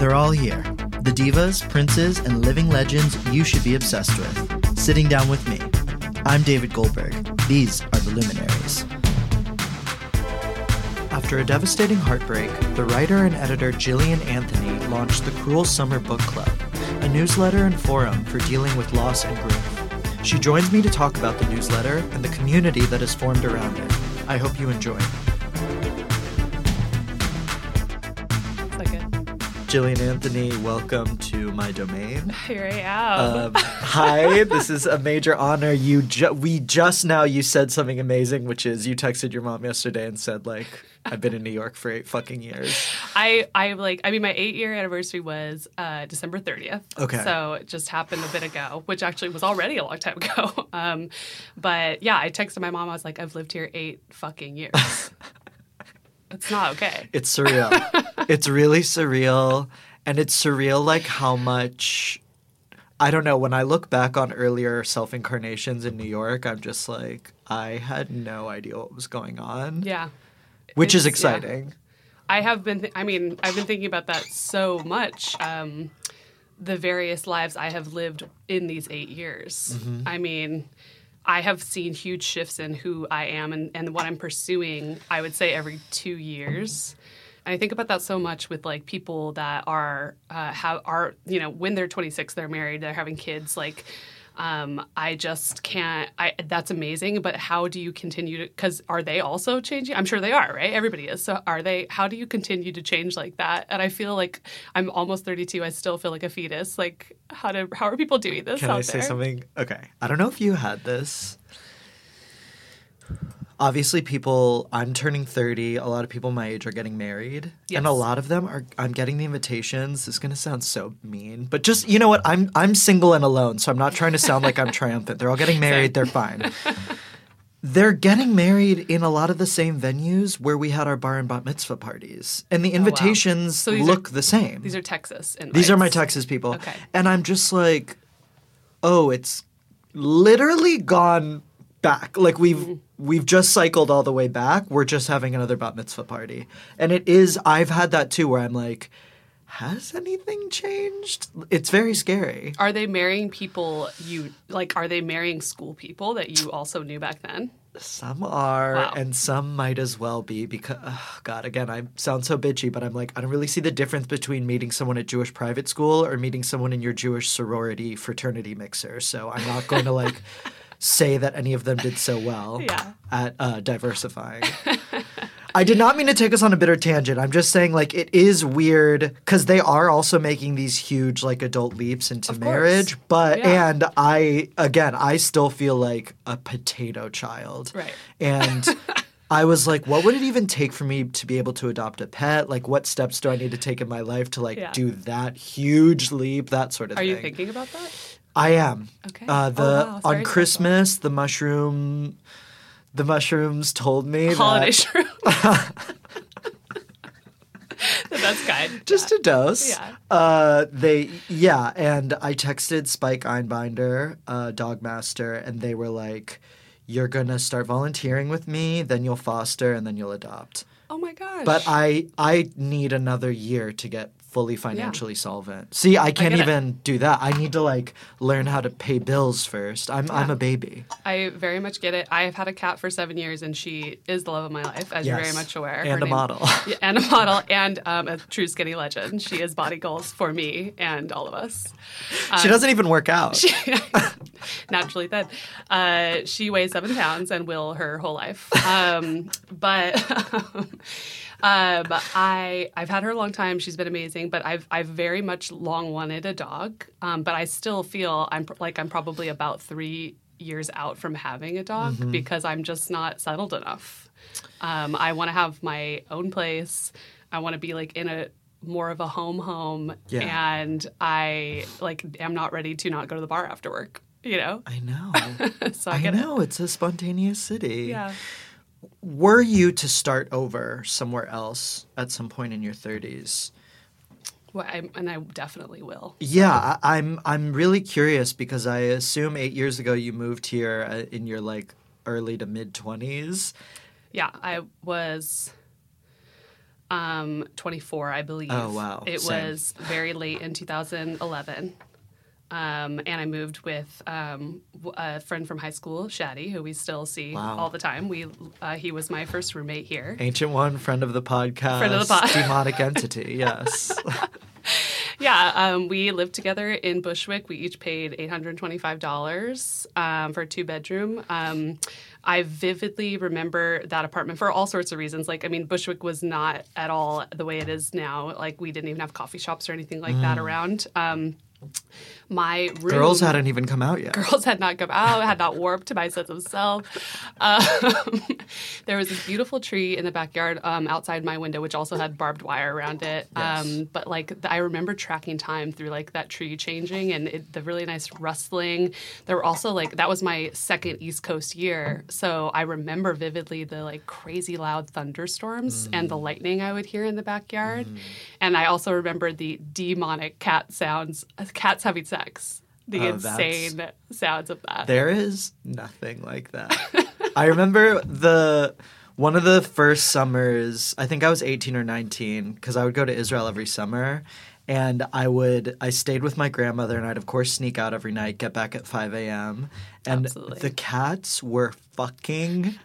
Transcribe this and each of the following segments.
They're all here. The divas, princes, and living legends you should be obsessed with. Sitting down with me. I'm David Goldberg. These are the luminaries. After a devastating heartbreak, the writer and editor Jillian Anthony launched the Cruel Summer Book Club, a newsletter and forum for dealing with loss and grief. She joins me to talk about the newsletter and the community that has formed around it. I hope you enjoy. Jillian Anthony, welcome to my domain. Here I am. Um, hi, this is a major honor. You, ju- we just now you said something amazing, which is you texted your mom yesterday and said like, "I've been in New York for eight fucking years." I, I like, I mean, my eight year anniversary was uh, December thirtieth. Okay. So it just happened a bit ago, which actually was already a long time ago. Um, but yeah, I texted my mom. I was like, "I've lived here eight fucking years." It's not okay. It's surreal. it's really surreal. And it's surreal, like how much. I don't know. When I look back on earlier self incarnations in New York, I'm just like, I had no idea what was going on. Yeah. Which is It's- yeah. exciting. I have been. Th- I mean, I've been thinking about that so much. Um, the various lives I have lived in these eight years. I mean, I have seen huge shifts in who I am and, and what I'm pursuing. I would say every two years. And I think about that so much with like people that are uh, have are you know when they're 26 they're married they're having kids like um, I just can't. I that's amazing, but how do you continue to? Because are they also changing? I'm sure they are, right? Everybody is. So are they? How do you continue to change like that? And I feel like I'm almost 32. I still feel like a fetus. Like how do? How are people doing this Can I say there? something? Okay. I don't know if you had this. Obviously, people, I'm turning 30. A lot of people my age are getting married. And a lot of them are, I'm getting the invitations. This is going to sound so mean, but just, you know what? I'm, I'm single and alone, so I'm not trying to sound like I'm triumphant. They're all getting married. They're fine. They're getting married in a lot of the same venues where we had our bar and bat mitzvah parties. And the oh, invitations So these are- look the same. These are Texas. Invites. These are my Texas people. Okay. And I'm just like, oh, it's literally gone back. Like we've Mm-hmm. we've just cycled all the way back. We're just having another bat mitzvah party. And it is I've had that too where I'm like, has anything changed? It's very scary. Are they marrying people you like? Are they marrying school people that you also knew back then? Some are, Wow. and some might as well be because, ugh, God, again, I sound so bitchy, but I'm like, I don't really see the difference between meeting someone at Jewish private school or meeting someone in your Jewish sorority fraternity mixer. So I'm not going to like say that any of them did so well Yeah. at uh, diversifying. I did not mean to take us on a bitter tangent. I'm just saying, like, it is weird because they are also making these huge, like, adult leaps into marriage. But, Yeah. and I, again, I still feel like a potato child. Right. And I was like, what would it even take for me to be able to adopt a pet? Like, what steps do I need to take in my life to, like, Yeah. do that huge leap, that sort of Are thing? Are you thinking about that? I am. Okay. Uh, the Oh, wow, on Christmas, the mushroom, the mushrooms told me Holiday that shroom. That's kind. just a dose. Yeah. Uh, they yeah, and I texted Spike Einbinder, uh, Dogmaster, and they were like, "You're gonna start volunteering with me, then you'll foster, and then you'll adopt." Oh my gosh. But I I need another year to get fully financially solvent. See, I can't get it. even do that. I need to like learn how to pay bills first. I'm I'm a baby. I very much get it. I have had a cat for seven years, and she is the love of my life, as you're very much aware. And a model. Yeah, and a model, and um, a true skinny legend. She is body goals for me and all of us. she doesn't even work out. Naturally thin. Uh, she weighs seven pounds and will her whole life. Um, but um, I I've had her a long time. She's been amazing. But I've I've very much long wanted a dog. Um, but I still feel I'm pr- like I'm probably about three years out from having a dog Mm-hmm. because I'm just not settled enough. Um, I want to have my own place. I want to be like in a more of a home home Yeah. and I like am not ready to not go to the bar after work, you know? I know. So I, I know it's a spontaneous city. Yeah. Were you to start over somewhere else at some point in your 30s? Well, I, and I definitely will. Yeah, I, I'm I'm really curious because I assume 8 years ago you moved here uh, in your like early to mid 20s. Yeah, I was um, 24, I believe. Oh, wow. It Same. was very late in 2011. Um, and I moved with um, a friend from high school, Shaddy, who we still see Wow. all the time. We uh, he was my first roommate here. Ancient one, friend of the podcast, Friend of the pod. demonic entity. Yes. Yeah, um, we lived together in Bushwick. We each paid $825 um, for a two bedroom. Um, I vividly remember that apartment for all sorts of reasons. Like, I mean, Bushwick was not at all the way it is now. Like, we didn't even have coffee shops or anything like that around. My room, Girls hadn't even come out yet. girls had not come out, had not warped my sense of self. Um, there was this beautiful tree in the backyard um, outside my window, which also had barbed wire around it. Yes. Um, but like the, I remember tracking time through like that tree changing and it, the really nice rustling. There were also like that was my second East Coast year, so I remember vividly the like crazy loud thunderstorms and the lightning I would hear in the backyard. And I also remember the demonic cat sounds, cats having sex. The Oh, insane sounds of that. There is nothing like that. I remember the one of the first summers, I think I was 18 or 19 cuz I would go to Israel every summer and I would I stayed with my grandmother and I'd of course sneak out every night, get back at 5 a.m. and Absolutely. the cats were fucking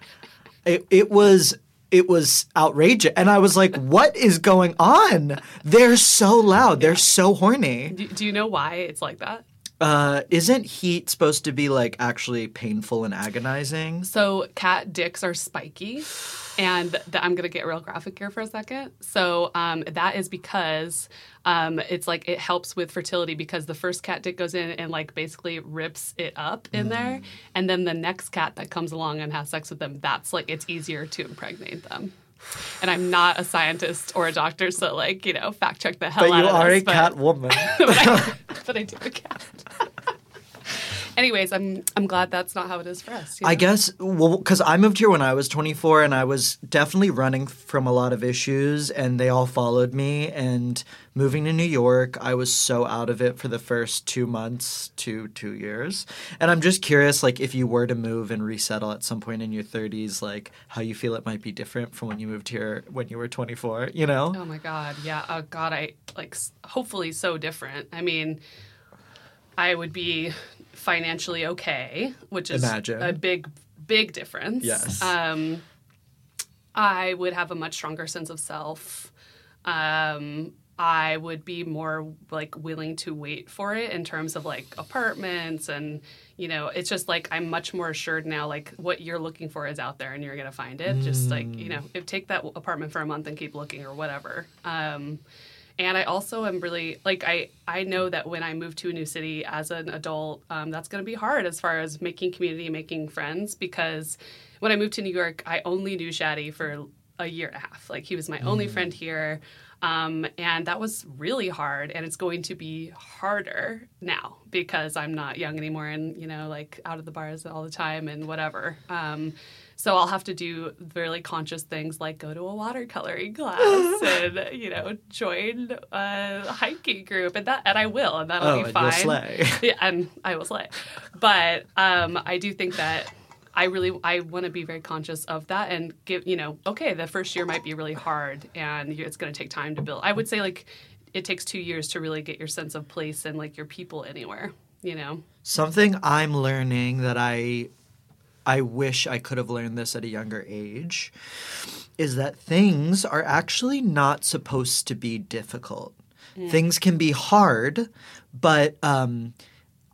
it, it was it was outrageous and I was like what is going on? They're so loud. They're so horny. do, do you know why it's like that? Uh, isn't heat supposed to be like actually painful and agonizing? So cat dicks are spiky, and th- I'm gonna get real graphic here for a second. So um, that is because um, it's like it helps with fertility because the first cat dick goes in and like basically rips it up in there, and then the next cat that comes along and has sex with them, that's like it's easier to impregnate them. And I'm not a scientist or a doctor, so like you know, fact check the hell But out you of are a but- cat woman. but, I, but I do a cat. Anyways, I'm I'm glad that's not how it is for us. you I guess, well, because I moved here when I was 24 and I was definitely running from a lot of issues and they all followed me. And moving to New York, I was so out of it for the first two months to two years. And I'm just curious, like, if you were to move and resettle at some point in your 30s, like, how you feel it might be different from when you moved here when you were 24, you know? Oh my god, yeah. Oh god, I like hopefully so different. I mean, I would be financially okay, which is Imagine. a big big difference. Yes. Um I would have a much stronger sense of self. Um I would be more like willing to wait for it in terms of like apartments and you know it's just like I'm much more assured now like what you're looking for is out there and you're gonna find it just like you know if take that apartment for a month and keep looking or whatever um, and I also am really like I I know that when I move to a new city as an adult um, that's gonna be hard as far as making community making friends because when I moved to New York I only knew Shaddy for a year and a half. Like he was my only friend here. Um, and that was really hard and it's going to be harder now because i'm not young anymore and you know like out of the bars all the time and whatever. Um, so i'll have to do really conscious things like go to a watercoloring class and you know join a hiking group and that and i will and that'll Oh, be fine slay. yeah, and I will slay. But um, I do think that I really I want to be very conscious of that and give you know okay the first year might be really hard and it's going to take time to build. I would say like it takes two years to really get your sense of place and like your people anywhere. You know. Something I'm learning that I I wish I could have learned this at a younger age is that things are actually not supposed to be difficult. Things can be hard, but um,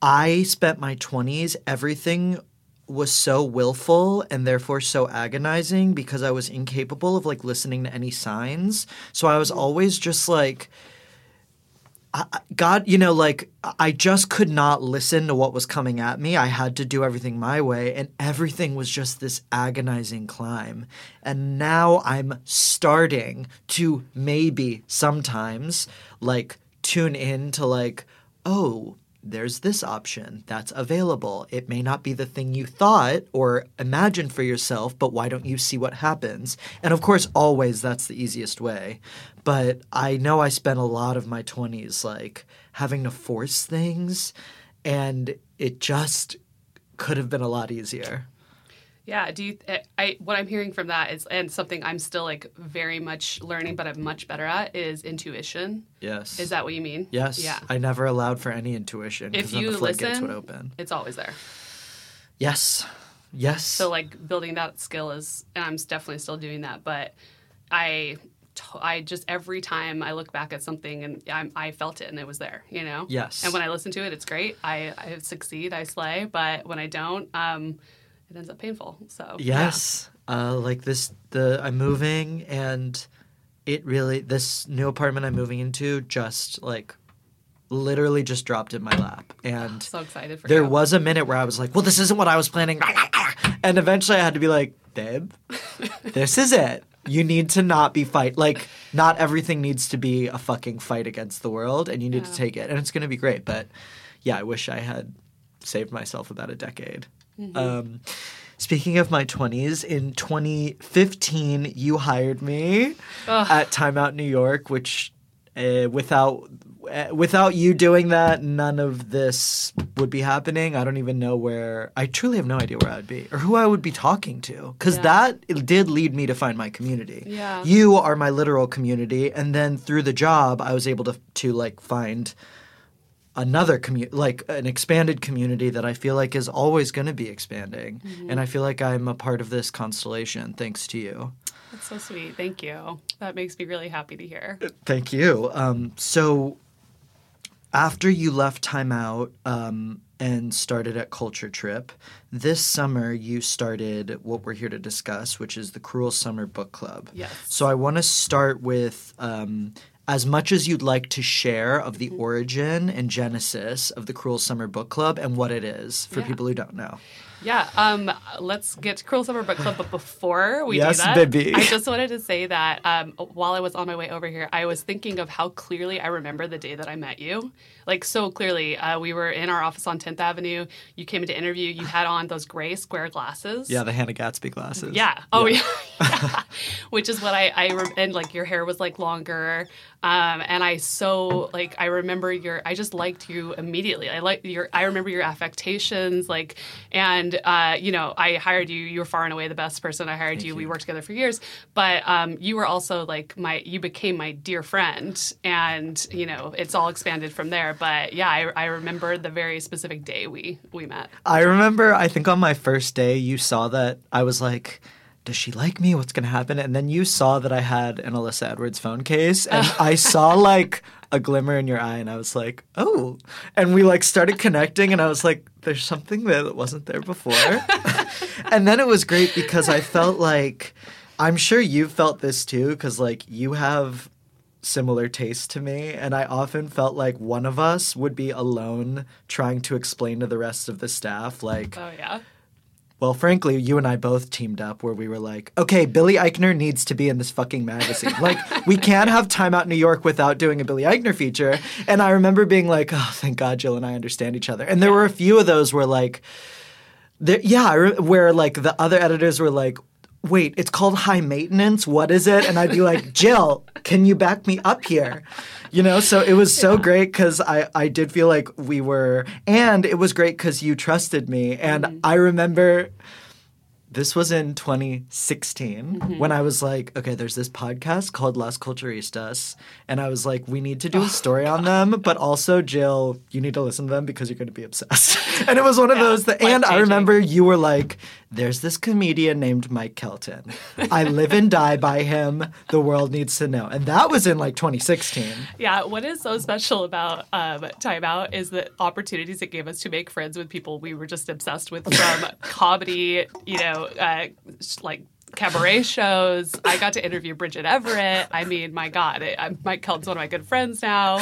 I spent my 20s, everything was so willful and therefore so agonizing because I was incapable of like listening to any signs. So I was always just like, I- God, you know, like I just could not listen to what was coming at me. I had to do everything my way, and everything was just this agonizing climb. And now I'm starting to maybe sometimes like tune in to like, oh, there's this option that's available. It may not be the thing you thought or imagined for yourself, but why don't you see what happens? And of course, always that's the easiest way. But I know I spent a lot of my 20s like having to force things, and it just could have been a lot easier. Yeah. Do you? I, I what I'm hearing from that is, and something I'm still like very much learning, but I'm much better at is intuition. Yes. Is that what you mean? Yes. Yeah. I never allowed for any intuition. If then you the floodgates listen, would open. it's always there. Yes. Yes. So like building that skill is, and I'm definitely still doing that. But I, t- I just every time I look back at something and I'm, I felt it and it was there, you know. Yes. And when I listen to it, it's great. I, I succeed, I slay. But when I don't, um, it ends up painful. So yeah. Yes. Uh, like this, the I'm moving, and it really this new apartment I'm moving into just like literally just dropped in my lap, and so excited for there you. was a minute where I was like, "Well, this isn't what I was planning," and eventually I had to be like, "Babe, this is it." You need to not be fight like not everything needs to be a fucking fight against the world and you need to take it and it's going to be great but yeah I wish I had saved myself about a decade. Um, speaking of my 20s, in 2015, you hired me Ugh. at Time Out New York, which uh, without uh, without you doing that, none of this would be happening. I don't even know where. I truly have no idea where I'd be or who I would be talking to, because Yeah. that it did lead me to find my community. Yeah. you are my literal community, and then through the job, I was able to to like find another community like an expanded community that i feel like is always going to be expanding and i feel like i'm a part of this constellation thanks to you That's so sweet. Thank you. That makes me really happy to hear. thank you um, so after you left time out um, and started at culture trip this summer you started what we're here to discuss which is the cruel summer book club Yes. so I want to start with um, as much as you'd like to share of Mm-hmm. the origin and genesis of the Cruel Summer Book Club and what it is for Yeah. people who don't know. Yeah, um, let's get to Cruel Summer Book Club. But before we Yes, do that, baby. I just wanted to say that um, while I was on my way over here, I was thinking of how clearly I remember the day that I met you. Like so clearly, uh, we were in our office on 10th Avenue. You came in to interview. You had on those gray square glasses. Yeah, the Hannah Gadsby glasses. Yeah. Oh yeah. Yeah. Which is what I I and like your hair was like longer, um, and I so like I remember your I just liked you immediately. I like your I remember your affectations like, and uh, you know I hired you. You were far and away the best person. I hired you. We worked together for years, but um, you were also like my you became my dear friend, and you know it's all expanded from there. But yeah, I, I remember the very specific day we we met. I remember, I think on my first day, you saw that I was like, does she like me? What's going to happen? And then you saw that I had an Alyssa Edwards phone case, and I saw like a glimmer in your eye, and I was like, oh. And we like started connecting, and I was like, there's something there that wasn't there before. and then it was great because I felt like, I'm sure you felt this too, because like you have similar taste to me and i often felt like one of us would be alone trying to explain to the rest of the staff like Oh yeah. Well frankly you and i both teamed up where we were like okay billy eichner needs to be in this fucking magazine. Like we can't have time out new york without doing a billy eichner feature. And i remember being like oh thank god jill and i understand each other. And there were a few of those where like there, yeah, re- where like the other editors were like, "Wait, it's called high maintenance. What is it?" And I'd be like, "Jill, can you back me up here?" You know. So it was so great because I I did feel like we were, and it was great because you trusted me, and I remember. This was in 2016 when I was like, okay, there's this podcast called Las Culturistas. And I was like, we need to do a story on them, but also, Jill, you need to listen to them because you're going to be obsessed. and it was one of those that, and I remember you were like, there's this comedian named Mike Kelton. I live and die by him. The world needs to know. And that was in like 2016. Yeah, what is so special about um, Time Out is the opportunities it gave us to make friends with people we were just obsessed with from comedy, you know, uh, like cabaret shows. I got to interview Bridget Everett. I mean, my God, it, I, Mike Kelton's one of my good friends now.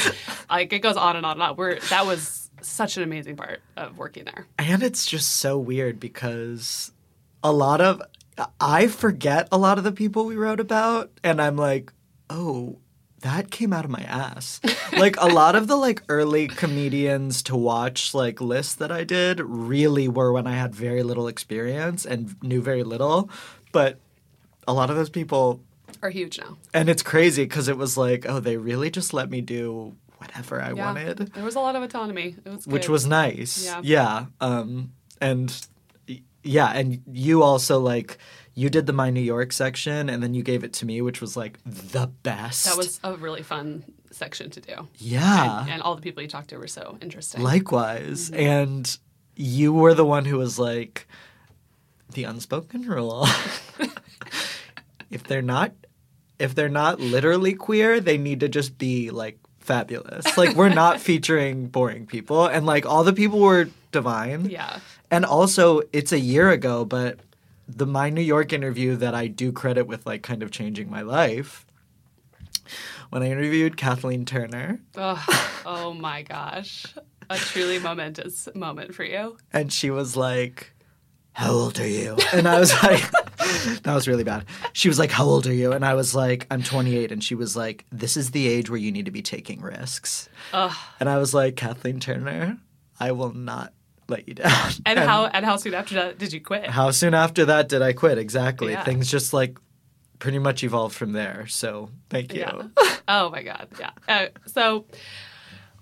Like it goes on and on and on. We're that was such an amazing part of working there. And it's just so weird because a lot of I forget a lot of the people we wrote about and I'm like, "Oh, that came out of my ass." like a lot of the like early comedians to watch like lists that I did really were when I had very little experience and knew very little, but a lot of those people Are huge now. and it's crazy cuz it was like, "Oh, they really just let me do whatever I Yeah, wanted." there was a lot of autonomy. It was which was nice. Yeah. Yeah. Um, and yeah, and you also like you did the My New York section, and then you gave it to me, which was like the best. That was a really fun section to do. yeah. And, and all the people you talked to were so interesting. Likewise. Mm-hmm. And you were the one who was like, the unspoken rule. if they're not if they're not literally queer, they need to just be like fabulous. Like we're not featuring boring people. And like all the people were divine. yeah. And also it's a year ago, but the My New York interview that I do credit with like kind of changing my life. When I interviewed Kathleen Turner, Oh, oh my gosh. A truly momentous moment for you. and she was like, How old are you? And I was like, That was really bad. She was like, How old are you? And I was like, I'm 28. And she was like, This is the age where you need to be taking risks. Ugh. And I was like, Kathleen Turner, I will not let you down. And how and how soon after that did you quit? How soon after that did I quit? Exactly. Yeah. Things just like pretty much evolved from there. So thank you. Yeah. Oh my god. Yeah. Uh, so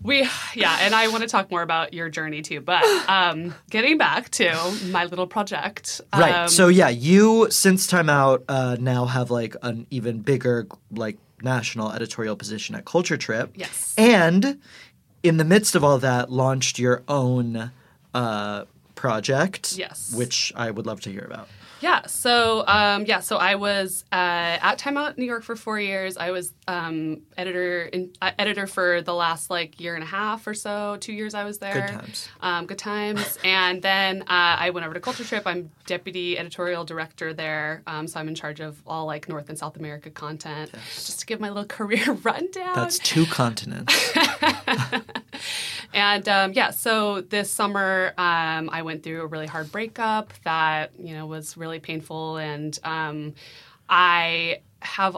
we yeah, and I want to talk more about your journey too. But um, getting back to my little project. Right. um, so yeah, you since time out uh, now have like an even bigger like national editorial position at Culture Trip. Yes. And in the midst of all that, launched your own uh, project. Yes. Which I would love to hear about. Yeah. So um, yeah. So I was uh, at Time Out New York for four years. I was um, editor in, uh, editor for the last like year and a half or so. Two years I was there. Good times. Um, good times. and then uh, I went over to Culture Trip. I'm deputy editorial director there. Um, so I'm in charge of all like North and South America content. Just to give my little career rundown. That's two continents. And um, yeah, so this summer um, I went through a really hard breakup that you know was really painful, and um, I have.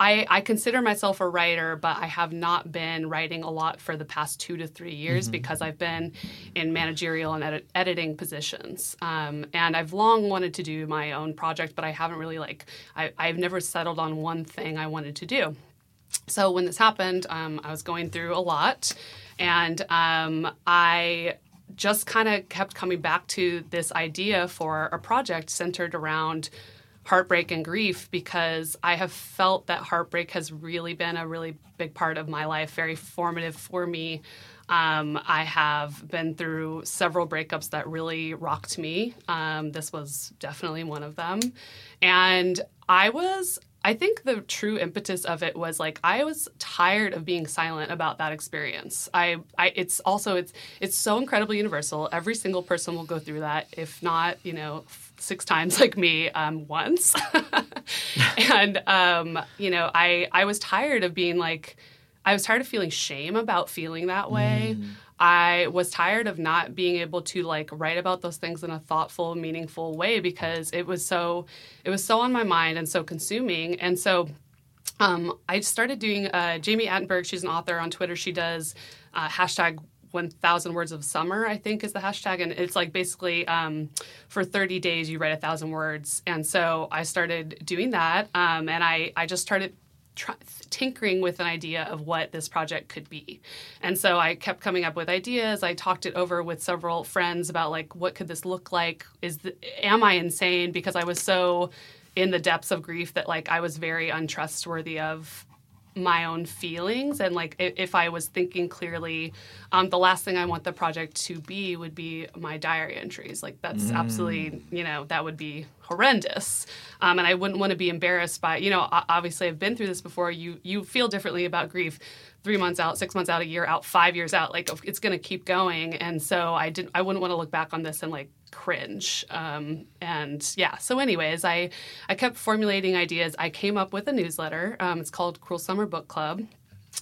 I, I consider myself a writer, but I have not been writing a lot for the past two to three years because I've been in managerial and edit- editing positions. Um, and I've long wanted to do my own project, but I haven't really like I, I've never settled on one thing I wanted to do. So when this happened, um, I was going through a lot, and um, I just kind of kept coming back to this idea for a project centered around heartbreak and grief because I have felt that heartbreak has really been a really big part of my life, very formative for me. Um, I have been through several breakups that really rocked me. Um, this was definitely one of them. And I was I think the true impetus of it was like I was tired of being silent about that experience. I, I it's also it's it's so incredibly universal. Every single person will go through that, if not, you know, six times like me um, once. and um, you know, I I was tired of being like I was tired of feeling shame about feeling that way. I was tired of not being able to like write about those things in a thoughtful, meaningful way because it was so it was so on my mind and so consuming. And so um, I started doing uh, Jami Attenberg. She's an author on Twitter. She does uh, hashtag 1000 words of summer i think is the hashtag and it's like basically um, for 30 days you write a thousand words and so i started doing that um, and I, I just started try, tinkering with an idea of what this project could be. And so i kept coming up with ideas. I talked it over with several friends about like what could this look like? Is the, am i insane? Because i was so in the depths of grief that like i was very untrustworthy of my own feelings. And like if i was thinking clearly um, the last thing i want the project to be would be my diary entries. Like that's absolutely you know that would be horrendous. Um, and i wouldn't want to be embarrassed by you know obviously i've been through this before. You you feel differently about grief three months out six months out a year out five years out like it's going to keep going. And so i didn't i wouldn't want to look back on this and like cringe. Um, and yeah so anyways i i kept formulating ideas. I came up with a newsletter. Um, it's called cruel summer book club.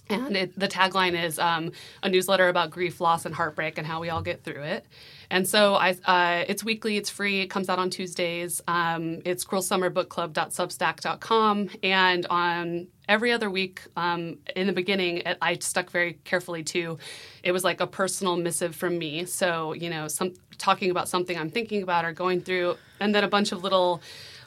And it, the tagline is um, a newsletter about grief, loss, and heartbreak, and how we all get through it. And so I, uh, it's weekly, it's free, it comes out on Tuesdays. Um, it's cruelsummerbookclub.substack.com. And on every other week, um, in the beginning, I stuck very carefully to it was like a personal missive from me. So, you know, some talking about something I'm thinking about or going through, and then a bunch of little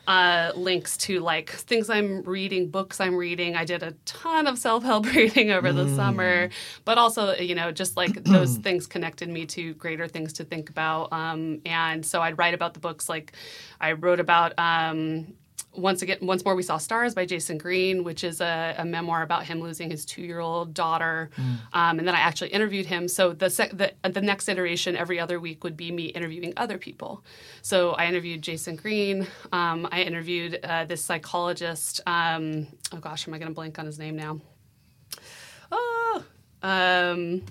uh, links to like things I'm reading, books I'm reading. I did a ton of self help reading over the summer, but also, you know, just like those things connected me to greater things to think about. Um, and so I'd write about the books. Like I wrote about. Um, once again, once more, we saw stars by Jayson Greene, which is a, a memoir about him losing his two-year-old daughter, um, and then I actually interviewed him. So the, sec- the the next iteration every other week would be me interviewing other people. So I interviewed Jayson Greene. Um, I interviewed uh, this psychologist. Um, oh gosh, am I going to blank on his name now? Oh, um,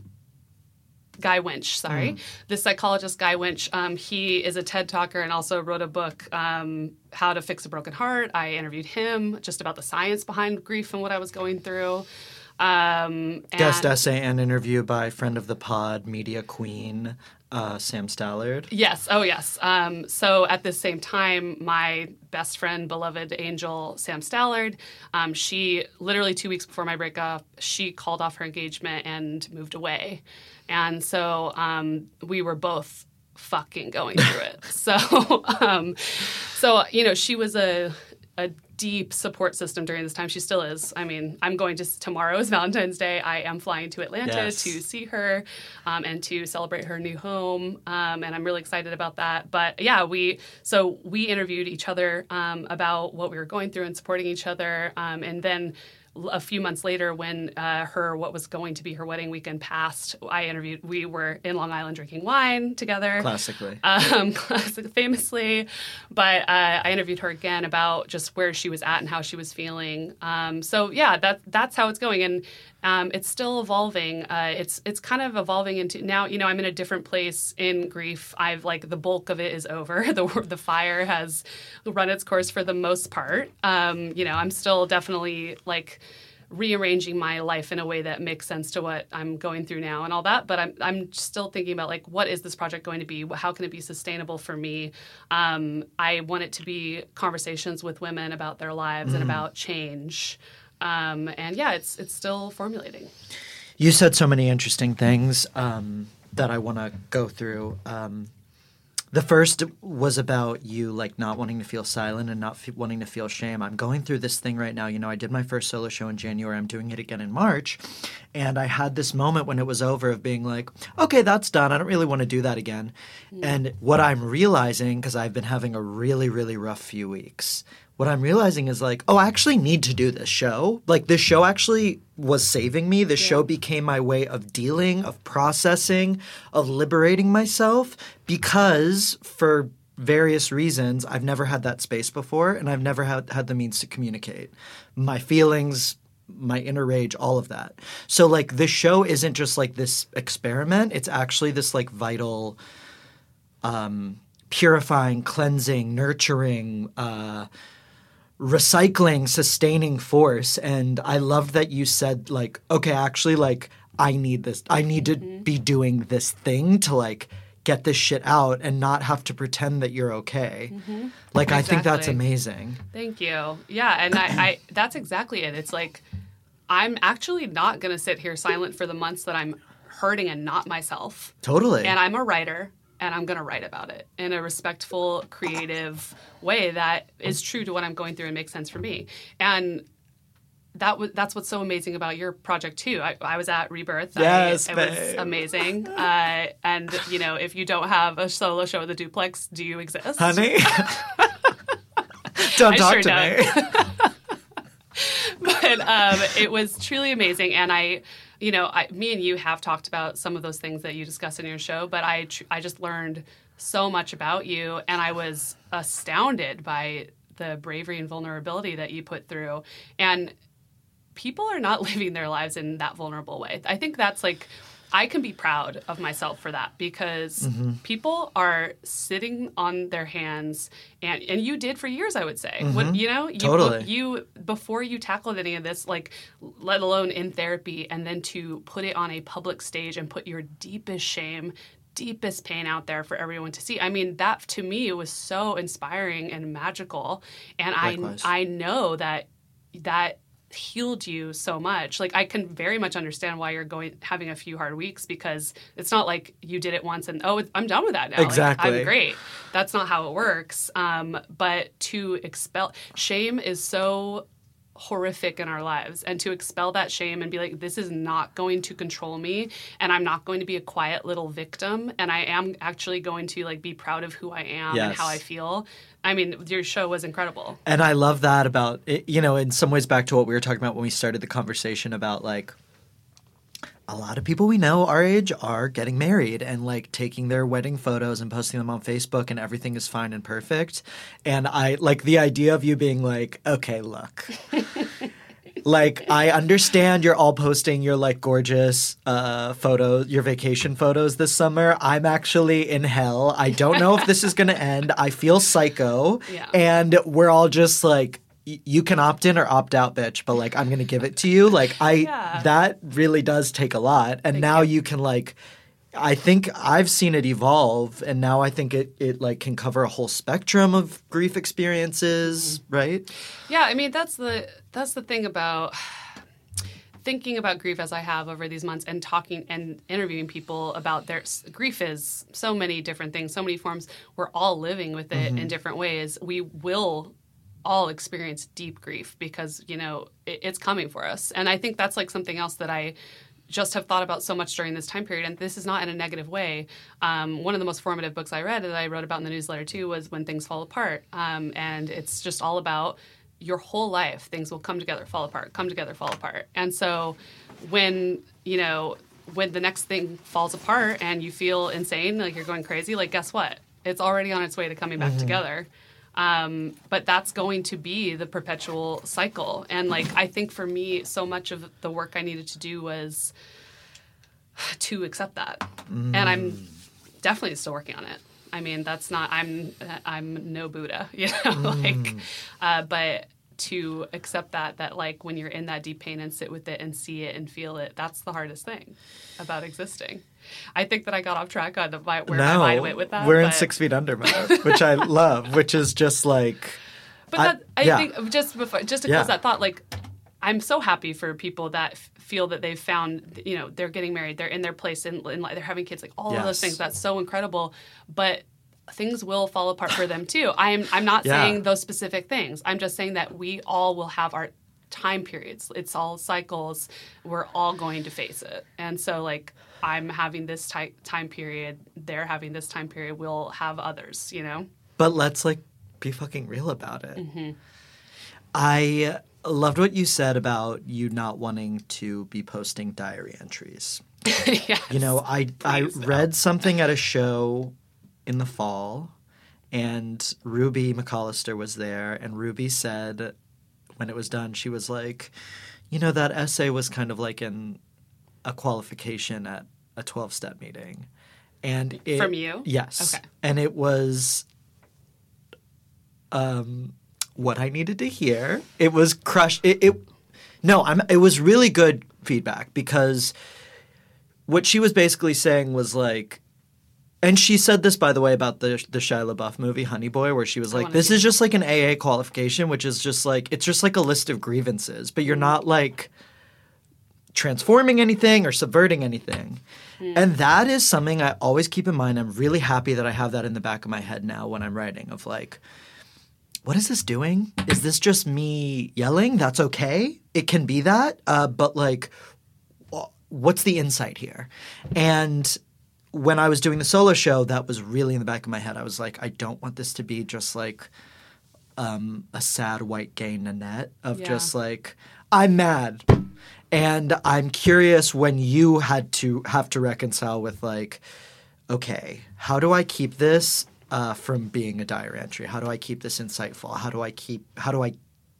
Guy Winch, sorry. The psychologist Guy Winch, um, he is a TED talker and also wrote a book, um, How to Fix a Broken Heart. I interviewed him just about the science behind grief and what I was going through. Um, Guest essay and interview by friend of the pod, media queen, uh, Sam Stallard. Yes. Oh, yes. Um, so at the same time, my best friend, beloved angel Sam Stallard, um, she literally two weeks before my breakup, she called off her engagement and moved away, and so um, we were both fucking going through it. so, um, so you know, she was a a deep support system during this time. She still is. I mean, I'm going to tomorrow is Valentine's Day. I am flying to Atlanta Yes. to see her um, and to celebrate her new home, um, and I'm really excited about that. But yeah, we so we interviewed each other um, about what we were going through and supporting each other, um, and then. A few months later, when uh, her what was going to be her wedding weekend passed, I interviewed. We were in Long Island drinking wine together Classically. um, classic, famously. But uh, I interviewed her again about just where she was at and how she was feeling. Um, so yeah, that that's how it's going, and um, it's still evolving. Uh, it's it's kind of evolving into now. You know, I'm in a different place in grief. I've like the bulk of it is over. the The fire has run its course for the most part. Um, you know, I'm still definitely like rearranging my life in a way that makes sense to what I'm going through now and all that. But I'm I'm still thinking about like what is this project going to be? How can it be sustainable for me? Um, I want it to be conversations with women about their lives and about change. Um, and yeah, it's it's still formulating. You said so many interesting things um, that I want to go through. Um, the first was about you like not wanting to feel silent and not f- wanting to feel shame. I'm going through this thing right now. You know, I did my first solo show in January. I'm doing it again in March, and I had this moment when it was over of being like, okay, that's done. I don't really want to do that again. And what I'm realizing because I've been having a really really rough few weeks what I'm realizing is like, oh, I actually need to do this show. Like, this show actually was saving me. This show became my way of dealing, of processing, of liberating myself because for various reasons, I've never had that space before and I've never had, had the means to communicate my feelings, my inner rage, all of that. So, like, this show isn't just like this experiment, it's actually this like vital, um, purifying, cleansing, nurturing, uh, recycling sustaining force. And i love that you said like okay actually like i need this i need to mm-hmm. be doing this thing to like get this shit out and not have to pretend that you're okay. Mm-hmm. Like i think that's amazing. Thank you. Yeah, and I, I that's exactly it. It's like I'm actually not going to sit here silent for the months that I'm hurting and not myself. totally. And I'm a writer and I'm going to write about it in a respectful, creative way that is true to what I'm going through and makes sense for me. And that was that's what's so amazing about your project too. I, I was at Rebirth. Yes, I, it was amazing. Uh, and you know, if you don't have a solo show at the Duplex, do you exist? honey don't I talk sure to don't. me but um, it was truly amazing. And I, you know, I, me and you have talked about some of those things that you discuss in your show, but I, tr- I just learned so much about you, and I was astounded by the bravery and vulnerability that you put through. And people are not living their lives in that vulnerable way. I think that's like I can be proud of myself for that because mm-hmm. people are sitting on their hands and and you did for years I would say. When, mm-hmm. you know, you Totally. you before you tackled any of this like let alone in therapy and then to put it on a public stage and put your deepest shame deepest pain out there for everyone to see. I mean, that to me was so inspiring and magical. And Likewise. I I know that that healed you so much. Like I can very much understand why you're going having a few hard weeks because it's not like you did it once and oh I'm done with that now. Like, Exactly. I'm great. That's not how it works. Um, but to expel shame is so horrific in our lives. And to expel that shame and be like this is not going to control me and i'm not going to be a quiet little victim and i am actually going to like be proud of who i am and how i feel. I mean your show was incredible. And I love that about it, you know, in some ways back to what we were talking about when we started the conversation about like a lot of people we know our age are getting married and like taking their wedding photos and posting them on Facebook and everything is fine and perfect. And I like the idea of you being like, okay, look. like I understand you're all posting your like gorgeous uh photos, your vacation photos this summer. I'm actually in hell. I don't know if this is going to end. I feel psycho Yeah. and we're all just like you can opt in or opt out bitch but like i'm gonna give it to you like i Yeah. that really does take a lot and now you. can like i think i've seen it evolve and now i think it it like can cover a whole spectrum of grief experiences Mm-hmm. right Yeah, I mean that's the that's the thing about thinking about grief as I have over these months and talking and interviewing people about their grief is so many different things, so many forms. We're all living with it in different ways. We will all experience deep grief because you know it, it's coming for us, and I think that's like something else that I just have thought about so much during this time period, and this is not in a negative way. Um, one of the most formative books I read that I wrote about in the newsletter too was When Things Fall Apart, um, and it's just all about your whole life. Things will come together, fall apart, come together, fall apart, and so when you know when the next thing falls apart and you feel insane, like you're going crazy, like guess what? It's already on its way to coming back together. Um, but that's going to be the perpetual cycle. And like I think for me, so much of the work I needed to do was to accept that, and I'm definitely still working on it. I mean, that's not I'm I'm no Buddha, you know, like, uh, but to accept that that like when you're in that deep pain and sit with it and see it and feel it, that's the hardest thing about existing. I think that I got off track on the, where my mind went with that. we're in six feet under mode which i love which is just like But I- that, I yeah. think just before, just to Yeah. close that thought, like I'm so happy for people that f- feel that they've found, you know, they're getting married, they're in their place, in, in they're having kids, like all of those things. That's so incredible. But things will fall apart for them too. I'm I'm not Yeah. saying those specific things. I'm just saying that we all will have our time periods. It's all cycles. We're all going to face it. And so like I'm having this ti- time period, they're having this time period, we'll have others, you know? but let's like be fucking real about it. Mm-hmm. I loved what you said about you not wanting to be posting diary entries. yes. You know, I I Please, no. read something at a show in the fall, and Ruby McCollister was there, and Ruby said when it was done, she was like, you know, that essay was kind of like an a qualification at a twelve step meeting, and it, From you? yes, Okay. and it was um what I needed to hear. It was crushed. It, it no, I'm. It was really good feedback because what she was basically saying was like, and she said this by the way about the the Shia LaBeouf movie Honey Boy, where she was like, "This is just like an AA qualification, which is just like it's just like a list of grievances, but you're not like." transforming anything or subverting anything. And that is something I always keep in mind. I'm really happy that I have that in the back of my head now when I'm writing of like what is this doing? Is this just me yelling? That's okay. It can be that. Uh, but like what's the insight here? And when I was doing the solo show, that was really in the back of my head. I was like, I don't want this to be just like um, a sad white gay Nanette of Yeah. just like, I'm mad. And I'm curious when you had to have to reconcile with like, okay, how do I keep this uh, from being a diary entry? How do I keep this insightful? How do I keep? How do I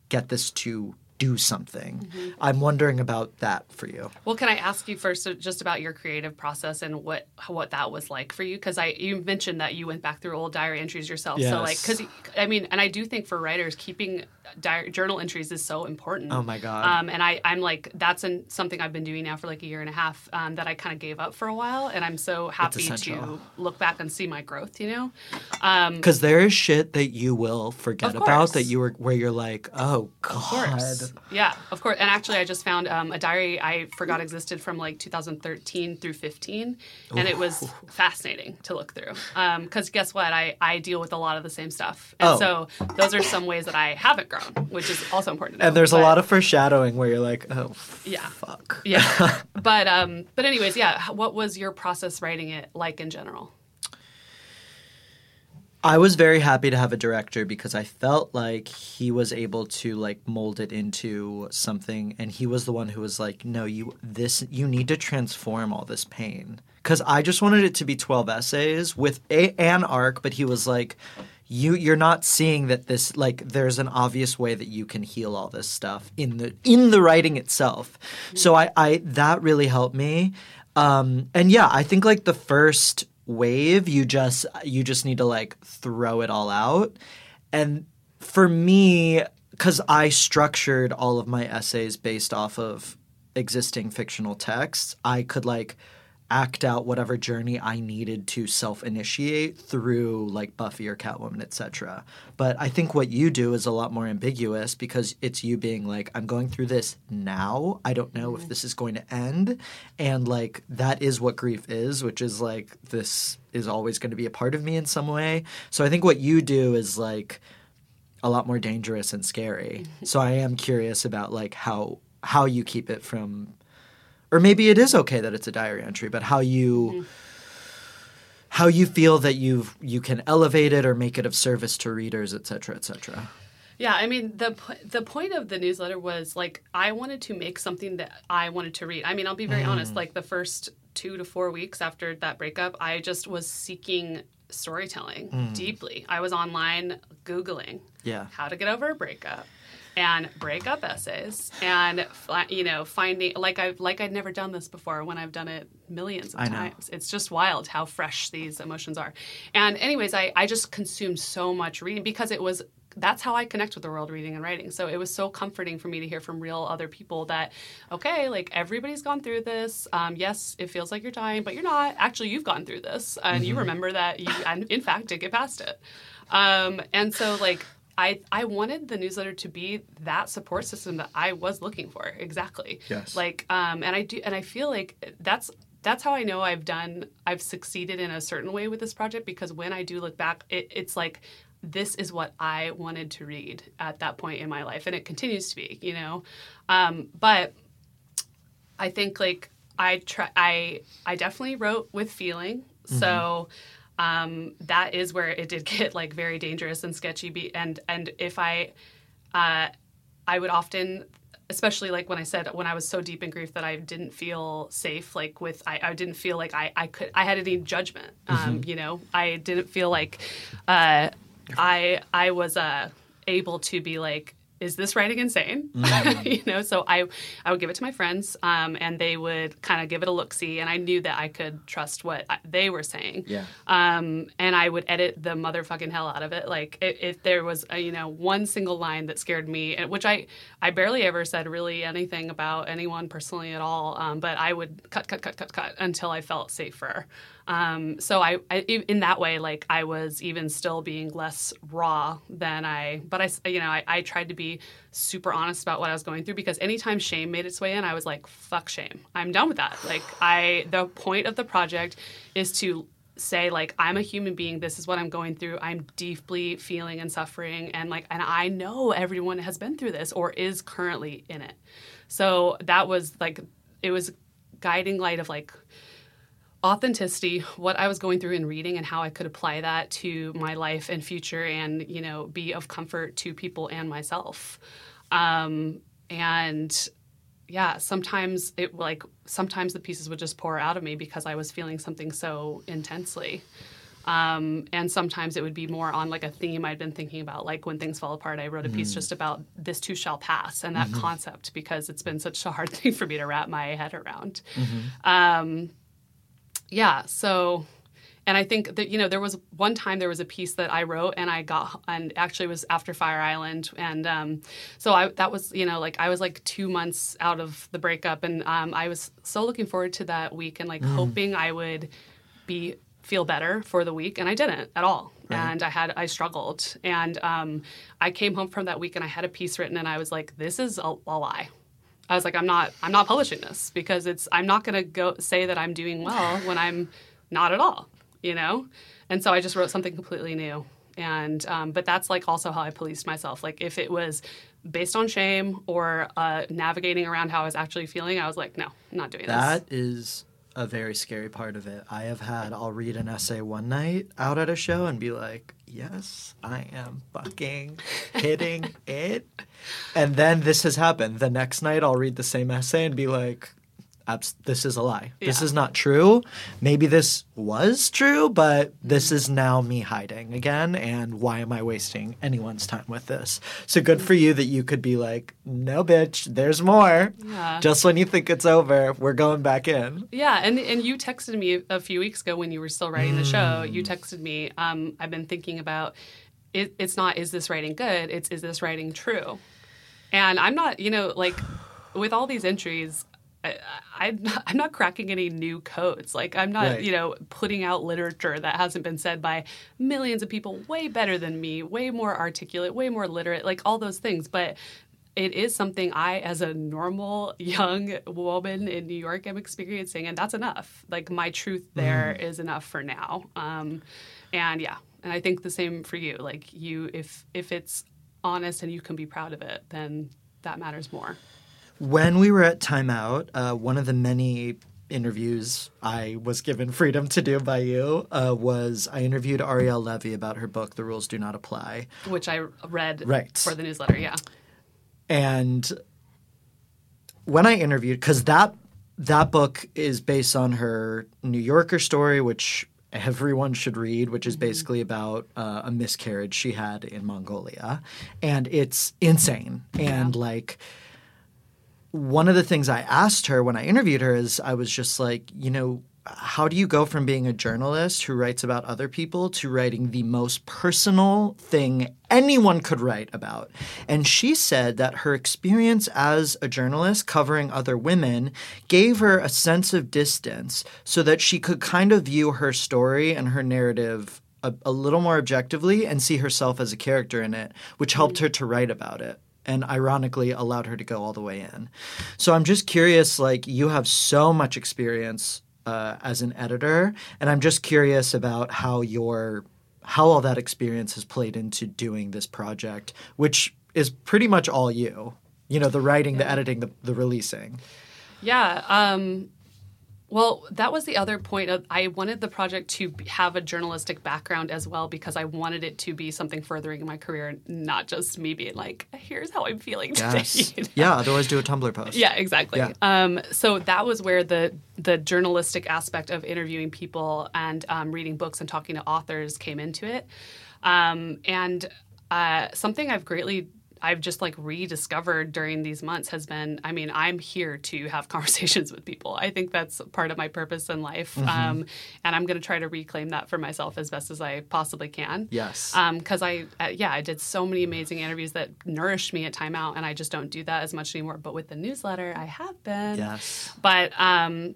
get this to do something? Mm-hmm. I'm wondering about that for you. Well, can I ask you first just about your creative process and what what that was like for you? Because I you mentioned that you went back through old diary entries yourself. So like, because I mean, and I do think for writers, keeping di- journal entries is so important. Oh my God. Um, and I, I'm like, that's an, something I've been doing now for like a year and a half um, that I kind of gave up for a while, and I'm so happy to look back and see my growth. You know, um, Because there is shit that you will forget about that you were where you're like, oh god. Of course. Yeah, of course. And actually, I just found um, a diary I forgot existed from like 2013 through 15, and it was fascinating to look through. Because guess what? I, I deal with a lot of the same stuff. And Oh. so those are some ways that I haven't grown, which is also important to know. And there's a lot of foreshadowing where you're like, oh Yeah. fuck. Yeah. but, um, but, anyways, yeah. What was your process writing it like in general? I was very happy to have a director because I felt like he was able to like mold it into something and he was the one who was like no you this you need to transform all this pain cuz I just wanted it to be 12 essays with a, an arc but he was like you you're not seeing that this like there's an obvious way that you can heal all this stuff in the in the writing itself. So I I that really helped me. Um and yeah I think like the first wave you just you just need to like throw it all out. And for me because i structured all of my essays based off of existing fictional texts i could like act out whatever journey i needed to self-initiate through like buffy or catwoman etc but i think what you do is a lot more ambiguous because it's you being like i'm going through this now. I don't know if mm-hmm. this is going to end. And like that is what grief is which is like this is always going to be a part of me in some way. So i think what you do is like a lot more dangerous and scary. Mm-hmm. So I am curious about like how how you keep it from or maybe it is okay that it's a diary entry, but how you how you feel that you've you can elevate it or make it of service to readers, et cetera, et cetera. Yeah, I mean the the point of the newsletter was like I wanted to make something that I wanted to read. I mean, I'll be very Mm. honest. Like the first two to four weeks after that breakup, I just was seeking storytelling Mm. deeply. I was online googling Yeah. how to get over a breakup and breakup essays and you know finding like I like I'd never done this before when I've done it millions of I know. times. It's just wild how fresh these emotions are. And anyways, I I just consumed so much reading because it was that's how I connect with the world reading and writing. So it was so comforting for me to hear from real other people that okay, like everybody's gone through this. Um, yes, it feels like you're dying, but you're not. Actually, you've gone through this and you remember that you and in fact did get past it. Um, and so like I, I wanted the newsletter to be that support system that I was looking for exactly. Yes. Like, um, and I do, and I feel like that's that's how I know I've done, I've succeeded in a certain way with this project because when I do look back, it, it's like this is what I wanted to read at that point in my life, and it continues to be, you know. Um, but I think like I try I I definitely wrote with feeling. So um, that is where it did get like very dangerous and sketchy. Be- and and if I uh, I would often especially like when I said when I was so deep in grief that I didn't feel safe like with I, I didn't feel like I, I could I had any judgment um, you know I didn't feel like uh, I I was uh, able to be like is this writing insane you know so I I would give it to my friends um, and they would kind of give it a look see and I knew that I could trust what I- they were saying Yeah. um, and I would edit the motherfucking hell out of it. Like if, if there was a, you know one single line that scared me, and- which I I barely ever said really anything about anyone personally at all. Um, but I would cut cut cut cut cut until I felt safer. Um, so I, I in that way like I was even still being less raw than I. But I, you know I, I tried to be super honest about what I was going through because anytime shame made its way in, I was like fuck shame. I'm done with that. Like I the point of the project is to say like i'm a human being this is what i'm going through i'm deeply feeling and suffering and like and i know everyone has been through this or is currently in it so that was like it was guiding light of like authenticity what i was going through in reading and how i could apply that to my life and future and you know be of comfort to people and myself um, and yeah, sometimes it like sometimes the pieces would just pour out of me because I was feeling something so intensely. Um, and sometimes it would be more on like a theme I'd been thinking about, like when things fall apart. I wrote a piece just about this too shall pass and that concept because it's been such a hard thing for me to wrap my head around. Um, yeah, so and I think that you know there was one time there was a piece that I wrote and I got and actually was after Fire Island and um, so I that was you know like I was like two months out of the breakup and um, I was so looking forward to that week and like hoping I would be feel better for the week and I didn't at all. And I had I struggled and um, I came home from that week and I had a piece written and I was like this is a, a lie. I was like I'm not I'm not publishing this because it's I'm not going to go say that I'm doing well when I'm not at all you know? And so I just wrote something completely new. And, um, but that's like also how I policed myself. Like if it was based on shame or uh, navigating around how I was actually feeling, I was like, no, I'm not doing That this. is a very scary part of it. I have had, I'll read an essay one night out at a show and be like, yes, I am fucking hitting it. And then this has happened. The next night, I'll read the same essay and be like, abs- this is a lie. This is not true. Maybe this was true, but this is now me hiding again. And why am I wasting anyone's time with this? So good for you that you could be like, no, bitch, there's more. Yeah. Just when you think it's over, we're going back in. Yeah, and and you texted me a few weeks ago when you were still writing the show. Mm. You texted me. Um, I've been thinking about. It, it's not is this writing good? It's is this writing true? And I'm not, you know, like with all these entries. I, I, I'm not cracking any new codes. Like I'm not, Right. you know, putting out literature that hasn't been said by millions of people way better than me, way more articulate, way more literate, like all those things. But it is something I, as a normal young woman in New York, am experiencing, and that's enough. Like my truth there is enough for now. Um, and yeah, and I think the same for you. Like you, if if it's honest and you can be proud of it, then that matters more. When we were at Time Out, uh, one of the many interviews I was given freedom to do by you uh, was I interviewed Ariel Levy about her book, The Rules Do Not Apply. Which I read Right. for the newsletter. Yeah, And when I interviewed, because that that book is based on her New Yorker story, which everyone should read, which is basically about uh, a miscarriage she had in Mongolia, and it's insane. And like, one of the things I asked her when I interviewed her is I was just like, you know, how do you go from being a journalist who writes about other people to writing the most personal thing anyone could write about? And she said that her experience as a journalist covering other women gave her a sense of distance so that she could kind of view her story and her narrative a, a little more objectively and see herself as a character in it, which helped her to write about it and ironically allowed her to go all the way in. So I'm just curious like you have so much experience uh, as an editor and I'm just curious about how your how all that experience has played into doing this project which is pretty much all you. You know, the writing, the editing, the, the releasing. yeah. Um, well, that was the other point. Of, I wanted the project to have a journalistic background as well because I wanted it to be something furthering my career, not just me being like, "Here's how I'm feeling today." Yes. you know? Yeah, otherwise do a Tumblr post. Yeah, exactly. Yeah. Um, so that was where the the journalistic aspect of interviewing people and um, reading books and talking to authors came into it. Um, and uh, something I've greatly I've just like rediscovered during these months has been I mean, I'm here to have conversations with people. I think that's part of my purpose in life. Um, and I'm going to try to reclaim that for myself as best as I possibly can. Yes. Because I, uh, yeah, I did so many amazing interviews that nourished me at Time Out, and I just don't do that as much anymore. But with the newsletter, I have been. yes. But um,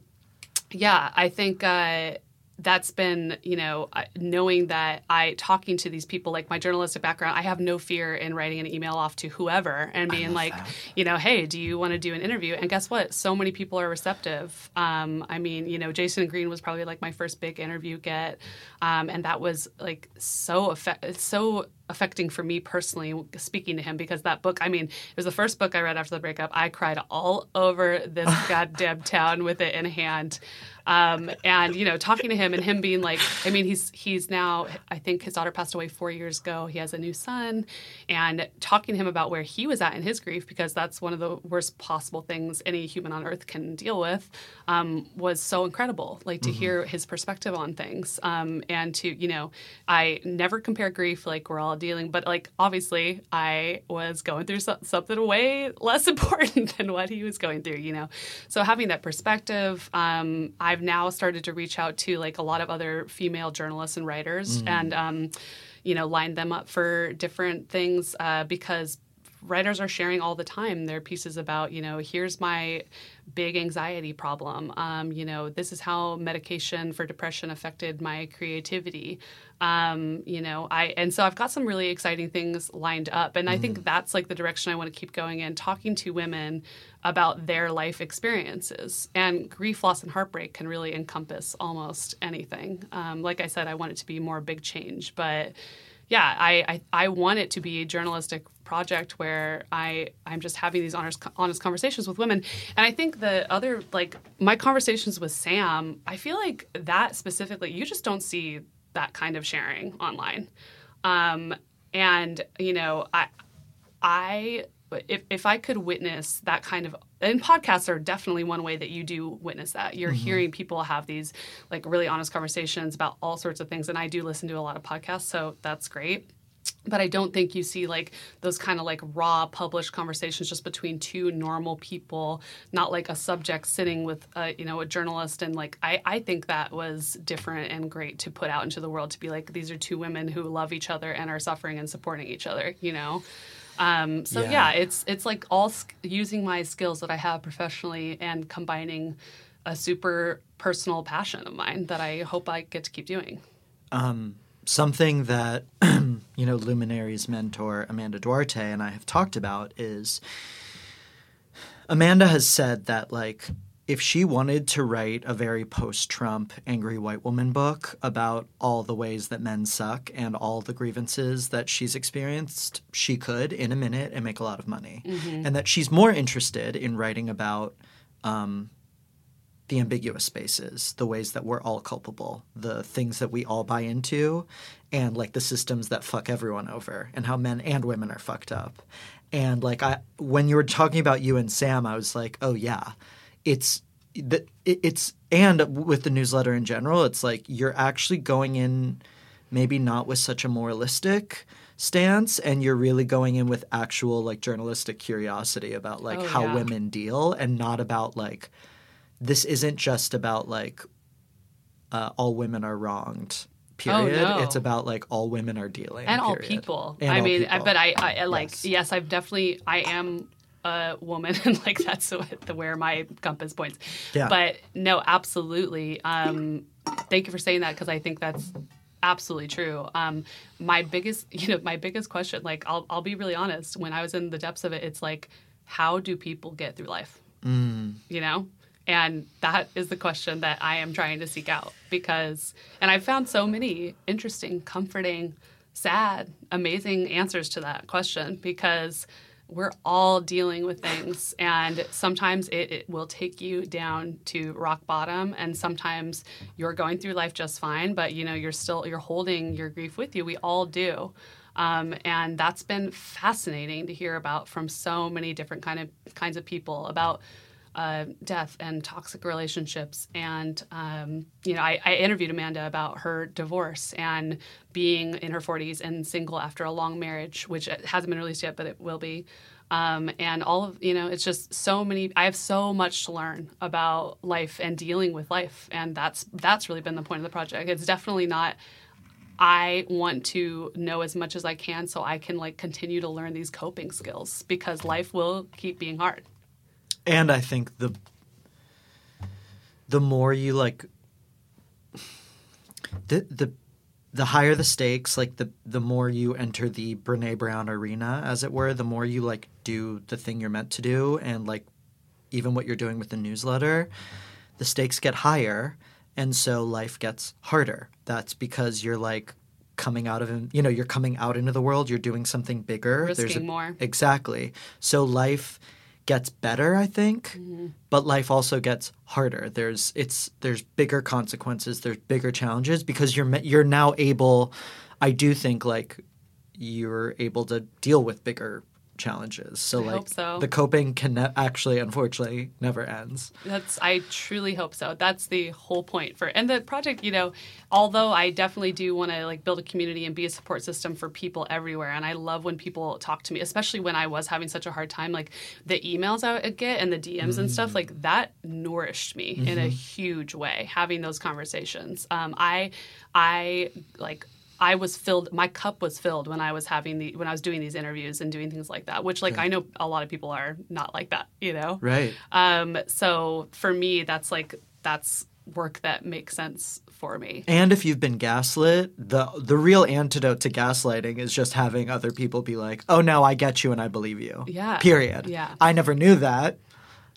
yeah, I think uh, that's been, you know, knowing that I talking to these people, like my journalistic background, I have no fear in writing an email off to whoever and being like, you know, hey, do you want to do an interview? And guess what? So many people are receptive. Um, I mean, you know, Jayson Greene was probably like my first big interview get, um, and that was like so effect, so affecting for me personally speaking to him because that book i mean it was the first book i read after the breakup i cried all over this goddamn town with it in hand um, and you know talking to him and him being like i mean he's he's now i think his daughter passed away four years ago he has a new son and talking to him about where he was at in his grief because that's one of the worst possible things any human on earth can deal with um, was so incredible like to hear his perspective on things um, and to you know i never compare grief like we're all dealing. But like obviously, I was going through so- something way less important than what he was going through. You know, so having that perspective, um, I've now started to reach out to like a lot of other female journalists and writers, and um, you know, line them up for different things uh, because writers are sharing all the time their pieces about you know here's my big anxiety problem. Um, you know this is how medication for depression affected my creativity. Um, you know i and so i've got some really exciting things lined up. And i think that's like the direction i want to keep going in talking to women about their life experiences. And grief loss and heartbreak can really encompass almost anything. Um, like i said i want it to be more big change but yeah, I, I, I want it to be a journalistic project where I I'm just having these honest honest conversations with women. And I think the other like my conversations with Sam, I feel like that specifically, you just don't see that kind of sharing online. Um, and you know, I I if if I could witness that kind of and podcasts are definitely one way that you do witness that. You're mm-hmm. hearing people have these like really honest conversations about all sorts of things and I do listen to a lot of podcasts, so that's great. But I don't think you see like those kind of like raw published conversations just between two normal people, not like a subject sitting with a, you know a journalist and like I, I think that was different and great to put out into the world to be like these are two women who love each other and are suffering and supporting each other, you know. Um, so Yeah. yeah. it's it's like all sk- using my skills that I have professionally and combining a super personal passion of mine that I hope I get to keep doing. something that you know luminaries mentor amanda duarte and i have talked about is amanda has said that like if she wanted to write a very post-trump angry white woman book about all the ways that men suck and all the grievances that she's experienced she could in a minute and make a lot of money. Mm-hmm. And that she's more interested in writing about um, the ambiguous spaces, the ways that we're all culpable, the things that we all buy into, and like the systems that fuck everyone over, and how men and women are fucked up. And like I, when you were talking about you and Sam, I was like, oh yeah, it's the it's and with the newsletter in general, it's like you're actually going in, maybe not with such a moralistic stance and you're really going in with actual like journalistic curiosity about like Oh, how yeah. women deal and not about like this isn't just about like uh, all women are wronged period Oh, no. it's about like all women are dealing and all people. And I all mean, I, people. but I, I I like Yes. yes. I've definitely I am a woman, and like that's what the where my compass points. Yeah. But no, absolutely. Um, thank you for saying that because I think that's absolutely true. Um, my biggest, you know, my biggest question, like I'll I'll be really honest. When I was in the depths of it, it's like, how do people get through life? you know and that is the question that i am trying to seek out because and i've found so many interesting comforting sad amazing answers to that question because we're all dealing with things and sometimes it, it will take you down to rock bottom and sometimes you're going through life just fine but you know you're still you're holding your grief with you. We all do. Um, and that's been fascinating to hear about from so many different kind of kinds of people about uh, death and toxic relationships. And um, you know, I, I interviewed Amanda about her divorce and being in her 40s and single after a long marriage, which hasn't been released yet, but it will be. Um, and all of you know, it's just so many. I have so much to learn about life and dealing with life, and that's that's really been the point of the project. It's definitely not. I want to know as much as I can so I can like continue to learn these coping skills because life will keep being hard. And i think the the more you like the the the higher the stakes like the the more you enter the brene brown arena as it were the more you like do the thing you're meant to do and like even what you're doing with the newsletter the stakes get higher and so life gets harder. That's because you're like coming out of you know you're coming out into the world you're doing something bigger. Risking a, more. exactly. So life gets better i think Mm-hmm. but life also gets harder there's it's there's bigger consequences there's bigger challenges because you're you're now able i do think like you're able to deal with bigger challenges. So I like so. the coping can ne- actually unfortunately never ends. That's I truly hope so. That's the whole point for and the project, you know, although I definitely do want to like build a community and be a support system for people everywhere and I love when people talk to me, especially when I was having such a hard time like the emails I would get and the DMs and stuff like that nourished me in a huge way having those conversations. Um I I like I was filled my cup was filled when I was having the when I was doing these interviews and doing things like that, which like I know a lot of people are not like that, you know. Right. Um, so for me, that's like that's work that makes sense for me. And if you've been gaslit, the the real antidote to gaslighting is just having other people be like, "Oh no, I get you and I believe you." Yeah. Period. Yeah. I never knew that.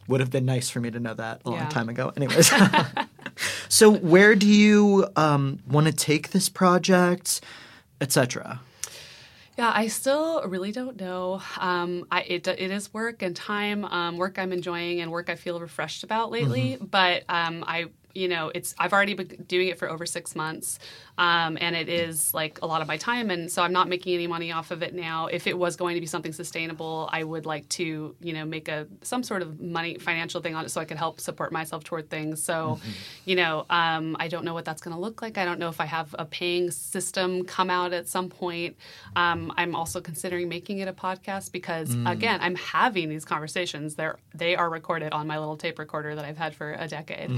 Would have been nice for me to know that a long Yeah. time ago. Anyways. so where do you um, want to take this project, etc.? Yeah, I still really don't know. Um, I, it, it is work and time, um, work I'm enjoying and work I feel refreshed about lately. But um, I, you know, it's I've already been doing it for over six months, um, and it is like a lot of my time, and so I'm not making any money off of it now. If it was going to be something sustainable, I would like to, you know, make a some sort of money financial thing on it so I could help support myself toward things. So, you know, um, I don't know what that's going to look like. I don't know if I have a paying system come out at some point. Um, I'm also considering making it a podcast because again, I'm having these conversations. They're they are recorded on my little tape recorder that I've had for a decade.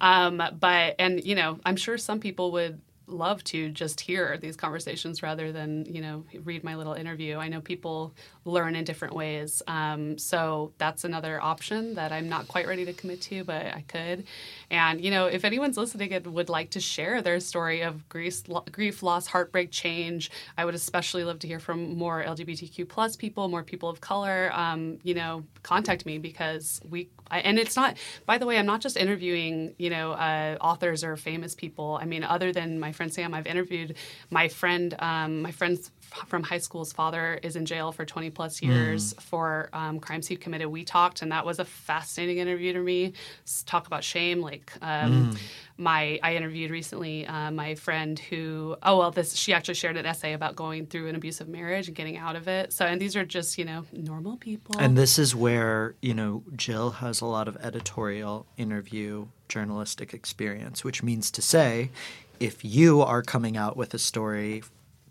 Um, but and you know, I'm sure some people would love to just hear these conversations rather than you know read my little interview. I know people learn in different ways, um, so that's another option that I'm not quite ready to commit to, but I could. And you know, if anyone's listening and would like to share their story of grief, grief, loss, heartbreak, change, I would especially love to hear from more LGBTQ plus people, more people of color. Um, you know, contact me because we. I, and it's not. By the way, I'm not just interviewing you know uh, authors or famous people. I mean, other than my friend Sam, I've interviewed my friend. Um, my friend's from high school's father is in jail for 20 plus years for um, crimes he committed. We talked, and that was a fascinating interview to me. Talk about shame. Like um, my, I interviewed recently uh, my friend who, oh well, this she actually shared an essay about going through an abusive marriage and getting out of it. So, and these are just you know normal people. And this is where, you know, Jill has a lot of editorial interview journalistic experience, which means to say, if you are coming out with a story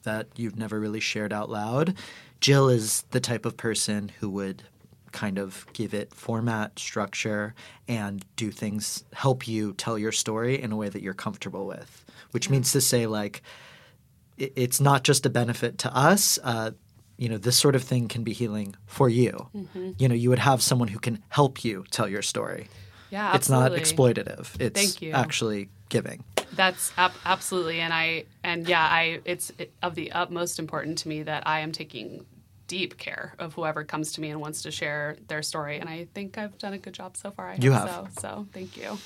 that you've never really shared out loud, Jill is the type of person who would kind of give it format, structure, and do things, help you tell your story in a way that you're comfortable with. Which means to say, like, it- it's not just a benefit to us. Uh, you know, this sort of thing can be healing for you. Mm-hmm. You know, you would have someone who can help you tell your story. yeah, absolutely. It's not exploitative. It's Thank you. actually giving. That's ab- absolutely, and I and yeah, I it's of the utmost important to me that I am taking deep care of whoever comes to me and wants to share their story, and I think I've done a good job so far. I You hope have. so. So thank you.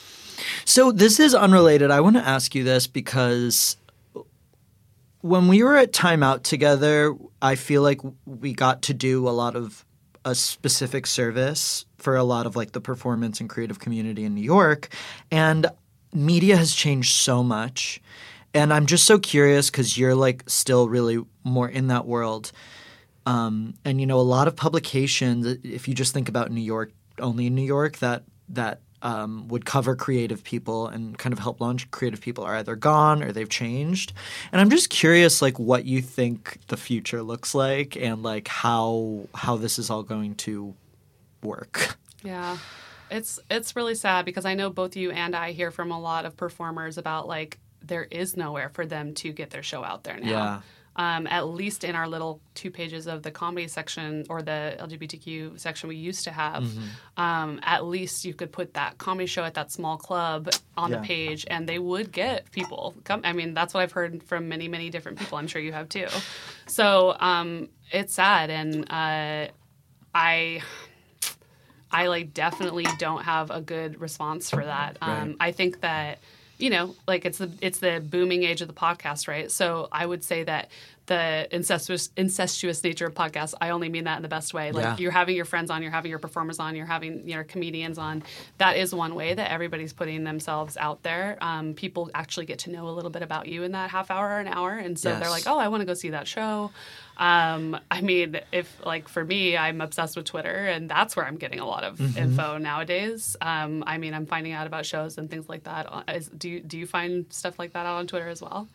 So this is unrelated. I want to ask you this because when we were at Time Out together, I feel like we got to do a lot of a specific service for a lot of like the performance and creative community in New York, and media has changed so much. And I'm just so curious because you're like still really more in that world. Um, and you know, a lot of publications, if you just think about New York, only in New York, that that um, would cover creative people and kind of help launch creative people are either gone or they've changed. And I'm just curious, like, what you think the future looks like and like how how this is all going to work. Yeah. It's it's really sad because I know both you and I hear from a lot of performers about like there is nowhere for them to get their show out there now. Yeah. Um, at least in our little two pages of the comedy section or the LGBTQ section we used to have, um, at least you could put that comedy show at that small club on Yeah. the page and they would get people come. I mean, that's what I've heard from many, many different people. I'm sure you have too. So um, it's sad. And uh, I. I like definitely don't have a good response for that. Um, Right. I think that you know, like it's the it's the booming age of the podcast, right? So I would say that the incestuous incestuous nature of podcasts. I only mean that in the best way. Like Yeah. you're having your friends on, you're having your performers on, you're having your comedians on. That is one way that everybody's putting themselves out there. Um, people actually get to know a little bit about you in that half hour or an hour, and so they're like, oh, I want to go see that show. Um, I mean, if like for me, I'm obsessed with Twitter, and that's where I'm getting a lot of Mm-hmm. info nowadays. Um, I mean, I'm finding out about shows and things like that. Uh, do you, do you find stuff like that out on Twitter as well?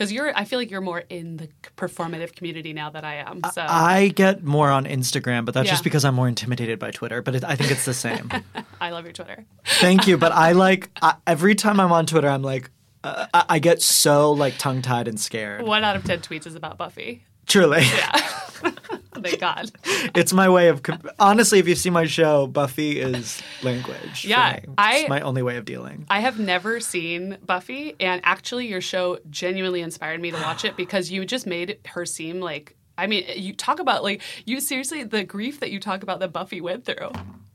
Because you're, I feel like you're more in the performative community now that I am. So I get more on Instagram, but that's Yeah. just because I'm more intimidated by Twitter. But it, I think it's the same. I love your Twitter. Thank you, but I like I, every time I'm on Twitter, I'm like, uh, I, I get so like tongue tied and scared. One out of ten tweets is about Buffy. Truly, Thank God. it's my way of honestly. If you see my show, Buffy is language. Yeah, I- my only way of dealing. I have never seen Buffy, and actually, your show genuinely inspired me to watch it because you just made her seem like. I mean, you talk about like you seriously the grief that you talk about that Buffy went through.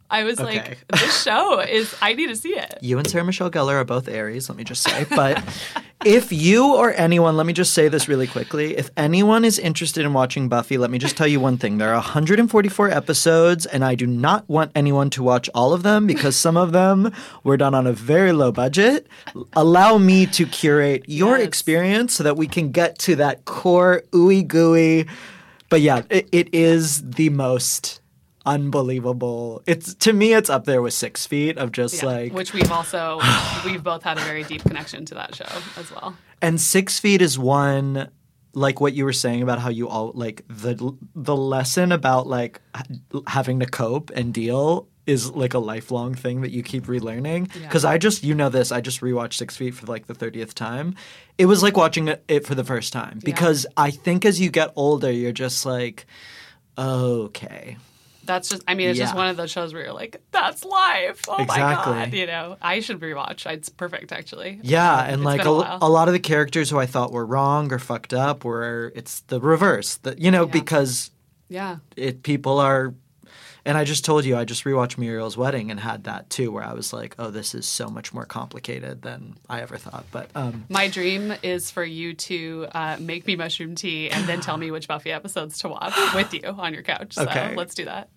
I was Okay. like, this show is. I need to see it. You and Sarah Michelle Gellar are both Aries, let me just say. But if you or anyone, let me just say this really quickly. If anyone is interested in watching Buffy, let me just tell you one thing. There are 144 episodes, and I do not want anyone to watch all of them because some of them were done on a very low budget. Allow me to curate your Yes. experience so that we can get to that core ooey gooey. But yeah, it, it is the most unbelievable. It's to me, it's up there with Six Feet of just Yeah, like which we've also we've both had a very deep connection to that show as well. And Six Feet is one like what you were saying about how you all like the the lesson about like having to cope and deal is like a lifelong thing that you keep relearning. Yeah. Because I just you know this I just rewatched Six Feet for like the thirtieth time. It was like watching it- it for the first time because I think as you get older you're just like okay That's just. I mean, it's just one of those shows where you're like, "That's life." Oh Exactly. my god! You know, I should rewatch. It's perfect, actually. Yeah, and it's like a, a a lot of the characters who I thought were wrong or fucked up were it's the reverse. That you know Yeah. because Yeah. it people are and I just told you I just rewatched Muriel's Wedding and had that too where I was like, oh, this is so much more complicated than I ever thought. But um My dream is for you to uh, make me mushroom tea and then tell me which Buffy episodes to watch with you on your couch. So Okay. let's do that.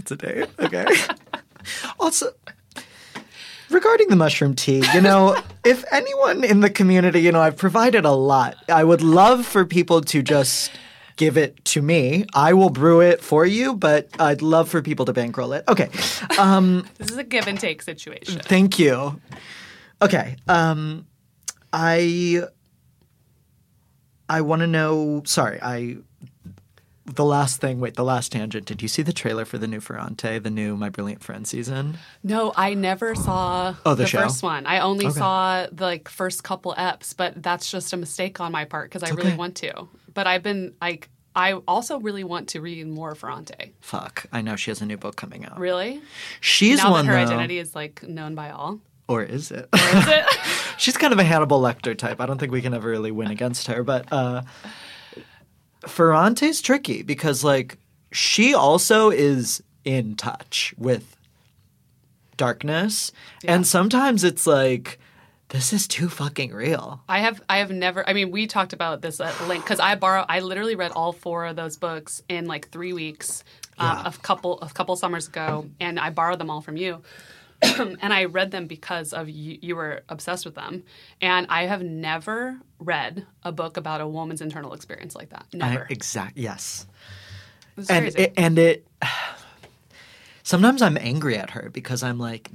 It's a date. Okay. also regarding the mushroom tea, you know, if anyone in the community, you know, I've provided a lot. I would love for people to just give it to me. I will brew it for you, but I'd love for people to bankroll it. Okay. Um This is a give and take situation. Thank you. Okay. Um I I want to know, sorry, I the last thing, wait, the last tangent. Did you see the trailer for the new Ferrante, the new My Brilliant Friend season? No, I never saw Oh, the show? first one. I only Okay. saw the like first couple eps, but that's just a mistake on my part because I really want to. But I've been like, I also really want to read more Ferrante. Fuck. I know she has a new book coming out. Really? She's now one that her though. identity is like known by all. Or is it? Is it? She's kind of a Hannibal Lecter type. I don't think we can ever really win against her. But uh, Ferrante's tricky because, like, she also is in touch with darkness. And sometimes it's like, this is too fucking real. I have I have never I mean we talked about this at length because I borrow I literally read all four of those books in like three weeks um, Yeah. a couple a couple summers ago and I borrowed them all from you and I read them because of you, you were obsessed with them and I have never read a book about a woman's internal experience like that never Exact. Yes. And crazy. it, and it sometimes I'm angry at her because I'm like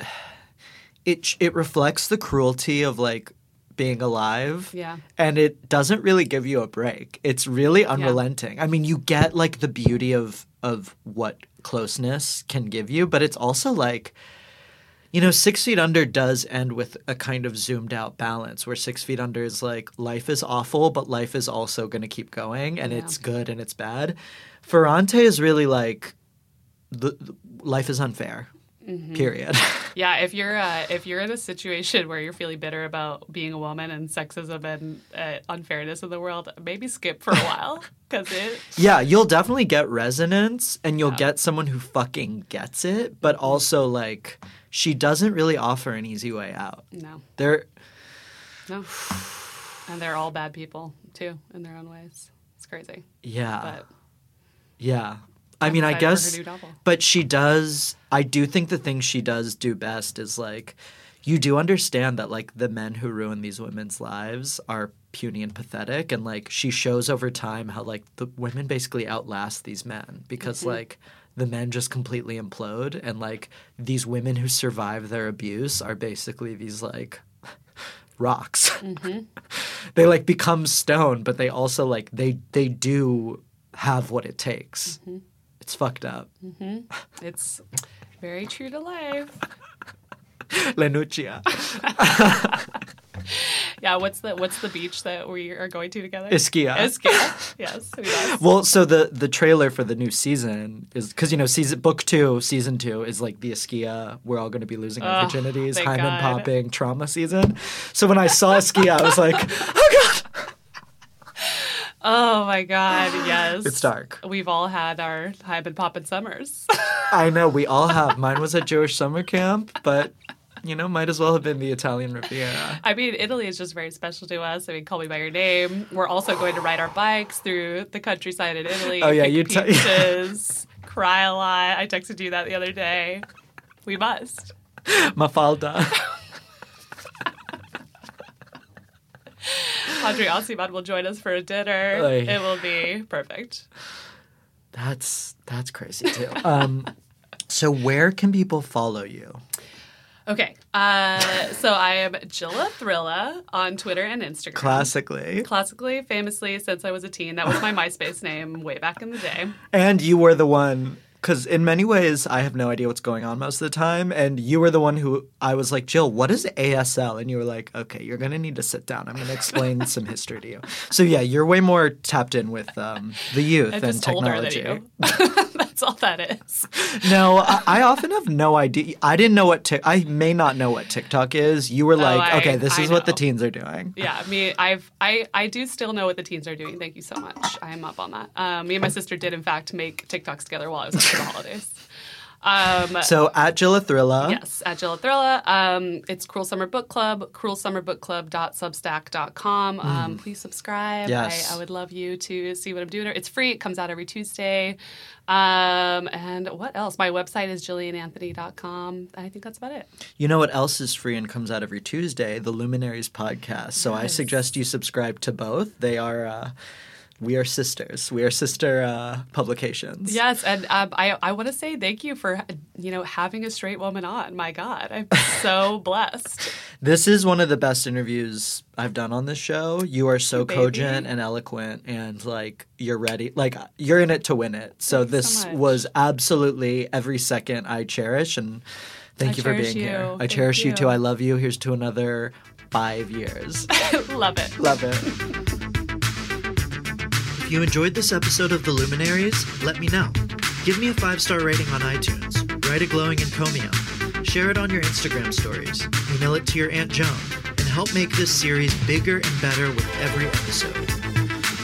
it it reflects the cruelty of like being alive Yeah. and it doesn't really give you a break it's really unrelenting i mean you get like the beauty of of what closeness can give you but it's also like you know, Six Feet Under does end with a kind of zoomed out balance where Six Feet Under is like life is awful, but life is also going to keep going and Yeah. it's good and it's bad. Ferrante is really like the, the- life is unfair. Mm-hmm. Period. Yeah, if you're uh, if you're in a situation where you're feeling bitter about being a woman and sexism and uh, unfairness in the world, maybe skip for a while because it. yeah, you'll definitely get resonance and you'll Yeah. get someone who fucking gets it, but also like she doesn't really offer an easy way out. No, There no. and they're all bad people too in their own ways. It's crazy. Yeah. But Yeah. I mean, I excited for her guess, but she does. I do think the thing she does do best is like, you do understand that like the men who ruin these women's lives are puny and pathetic, and like she shows over time how like the women basically outlast these men because Mm-hmm. like the men just completely implode, and like these women who survive their abuse are basically these like rocks. Mm-hmm. they like become stone, but they also like they they do have what it takes. Mm-hmm. It's fucked up. Mm-hmm. it's very true to life. Lenuccia. Yeah, what's the what's the beach that we are going to together? Ischia. Ischia. Yes. Well, so the the trailer for the new season is because you know season book two, season two is like the Ischia. We're all going to be losing our Oh, virginities, hymen God. popping trauma season. So when I saw Ischia, I was like, Oh my God! Yes. it's dark. We've all had our hype and poppin' summers. I know we all have. Mine was at Jewish summer camp, but you know, might as well have been the Italian Riviera. I mean, Italy is just very special to us. I mean, call me by your name. We're also going to ride our bikes through the countryside in Italy. Oh, yeah, you te- peaches, cry a lot. I texted you that the other day. We must. Mafalda. André Aciman will join us for a dinner. Oy. It will be perfect. That's that's crazy too. Um, so where can people follow you? Okay, uh, so I am Jilla Thrilla on Twitter and Instagram. Classically, Classically, famously, since I was a teen, that was my MySpace name way back in the day. and you were the one because in many ways I have no idea what's going on most of the time, and you were the one who I was like, Jill, what is ASL? And you were like, okay, you're gonna need to sit down. I'm gonna explain some history to you. So yeah, you're way more tapped in with um, the youth and than technology. That's all that is. No, I, I often have no idea. I didn't know what Tik. I may not know what TikTok is. You were like, I- okay, this I is what the teens are doing. Yeah, me, I've, I, I do still know what the teens are doing. Thank you so much. I am up on that. Um, me and my sister did, in fact, make TikToks together while I was up for the holidays. Um, So at Jilla Thrilla, Yes, at Jilla Thrilla. Um, it's Cruel Summer Book Club, cruelsummerbookclub.substack.com. Um, please subscribe. Mm. Yes. I, I would love you to see what I'm doing. It's free. It comes out every Tuesday. Um, and what else? My website is jilliananthony.com. I think that's about it. You know what else is free and comes out every Tuesday? The Luminaries podcast. So I suggest you subscribe to both. They are, uh, we are sisters. We are sister uh, publications. Yes, and um, I I want to say thank you for you know having a straight woman on. My God, I'm so blessed. This is one of the best interviews I've done on this show. You are so baby. cogent and eloquent, and like you're ready. Like you're in it to win it. So Thanks this much. was absolutely every second I cherish, and thank I you for being here. you. I Thank cherish you. you. too. I love you. Here's to another five years. Love it. Love it. If you enjoyed this episode of The Luminaries, let me know. Give me a five star rating on iTunes, write a glowing encomium, share it on your Instagram stories, email it to your Aunt Joan, and help make this series bigger and better with every episode.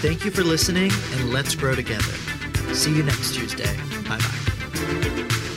Thank you for listening, and let's grow together. See you next Tuesday. Bye bye.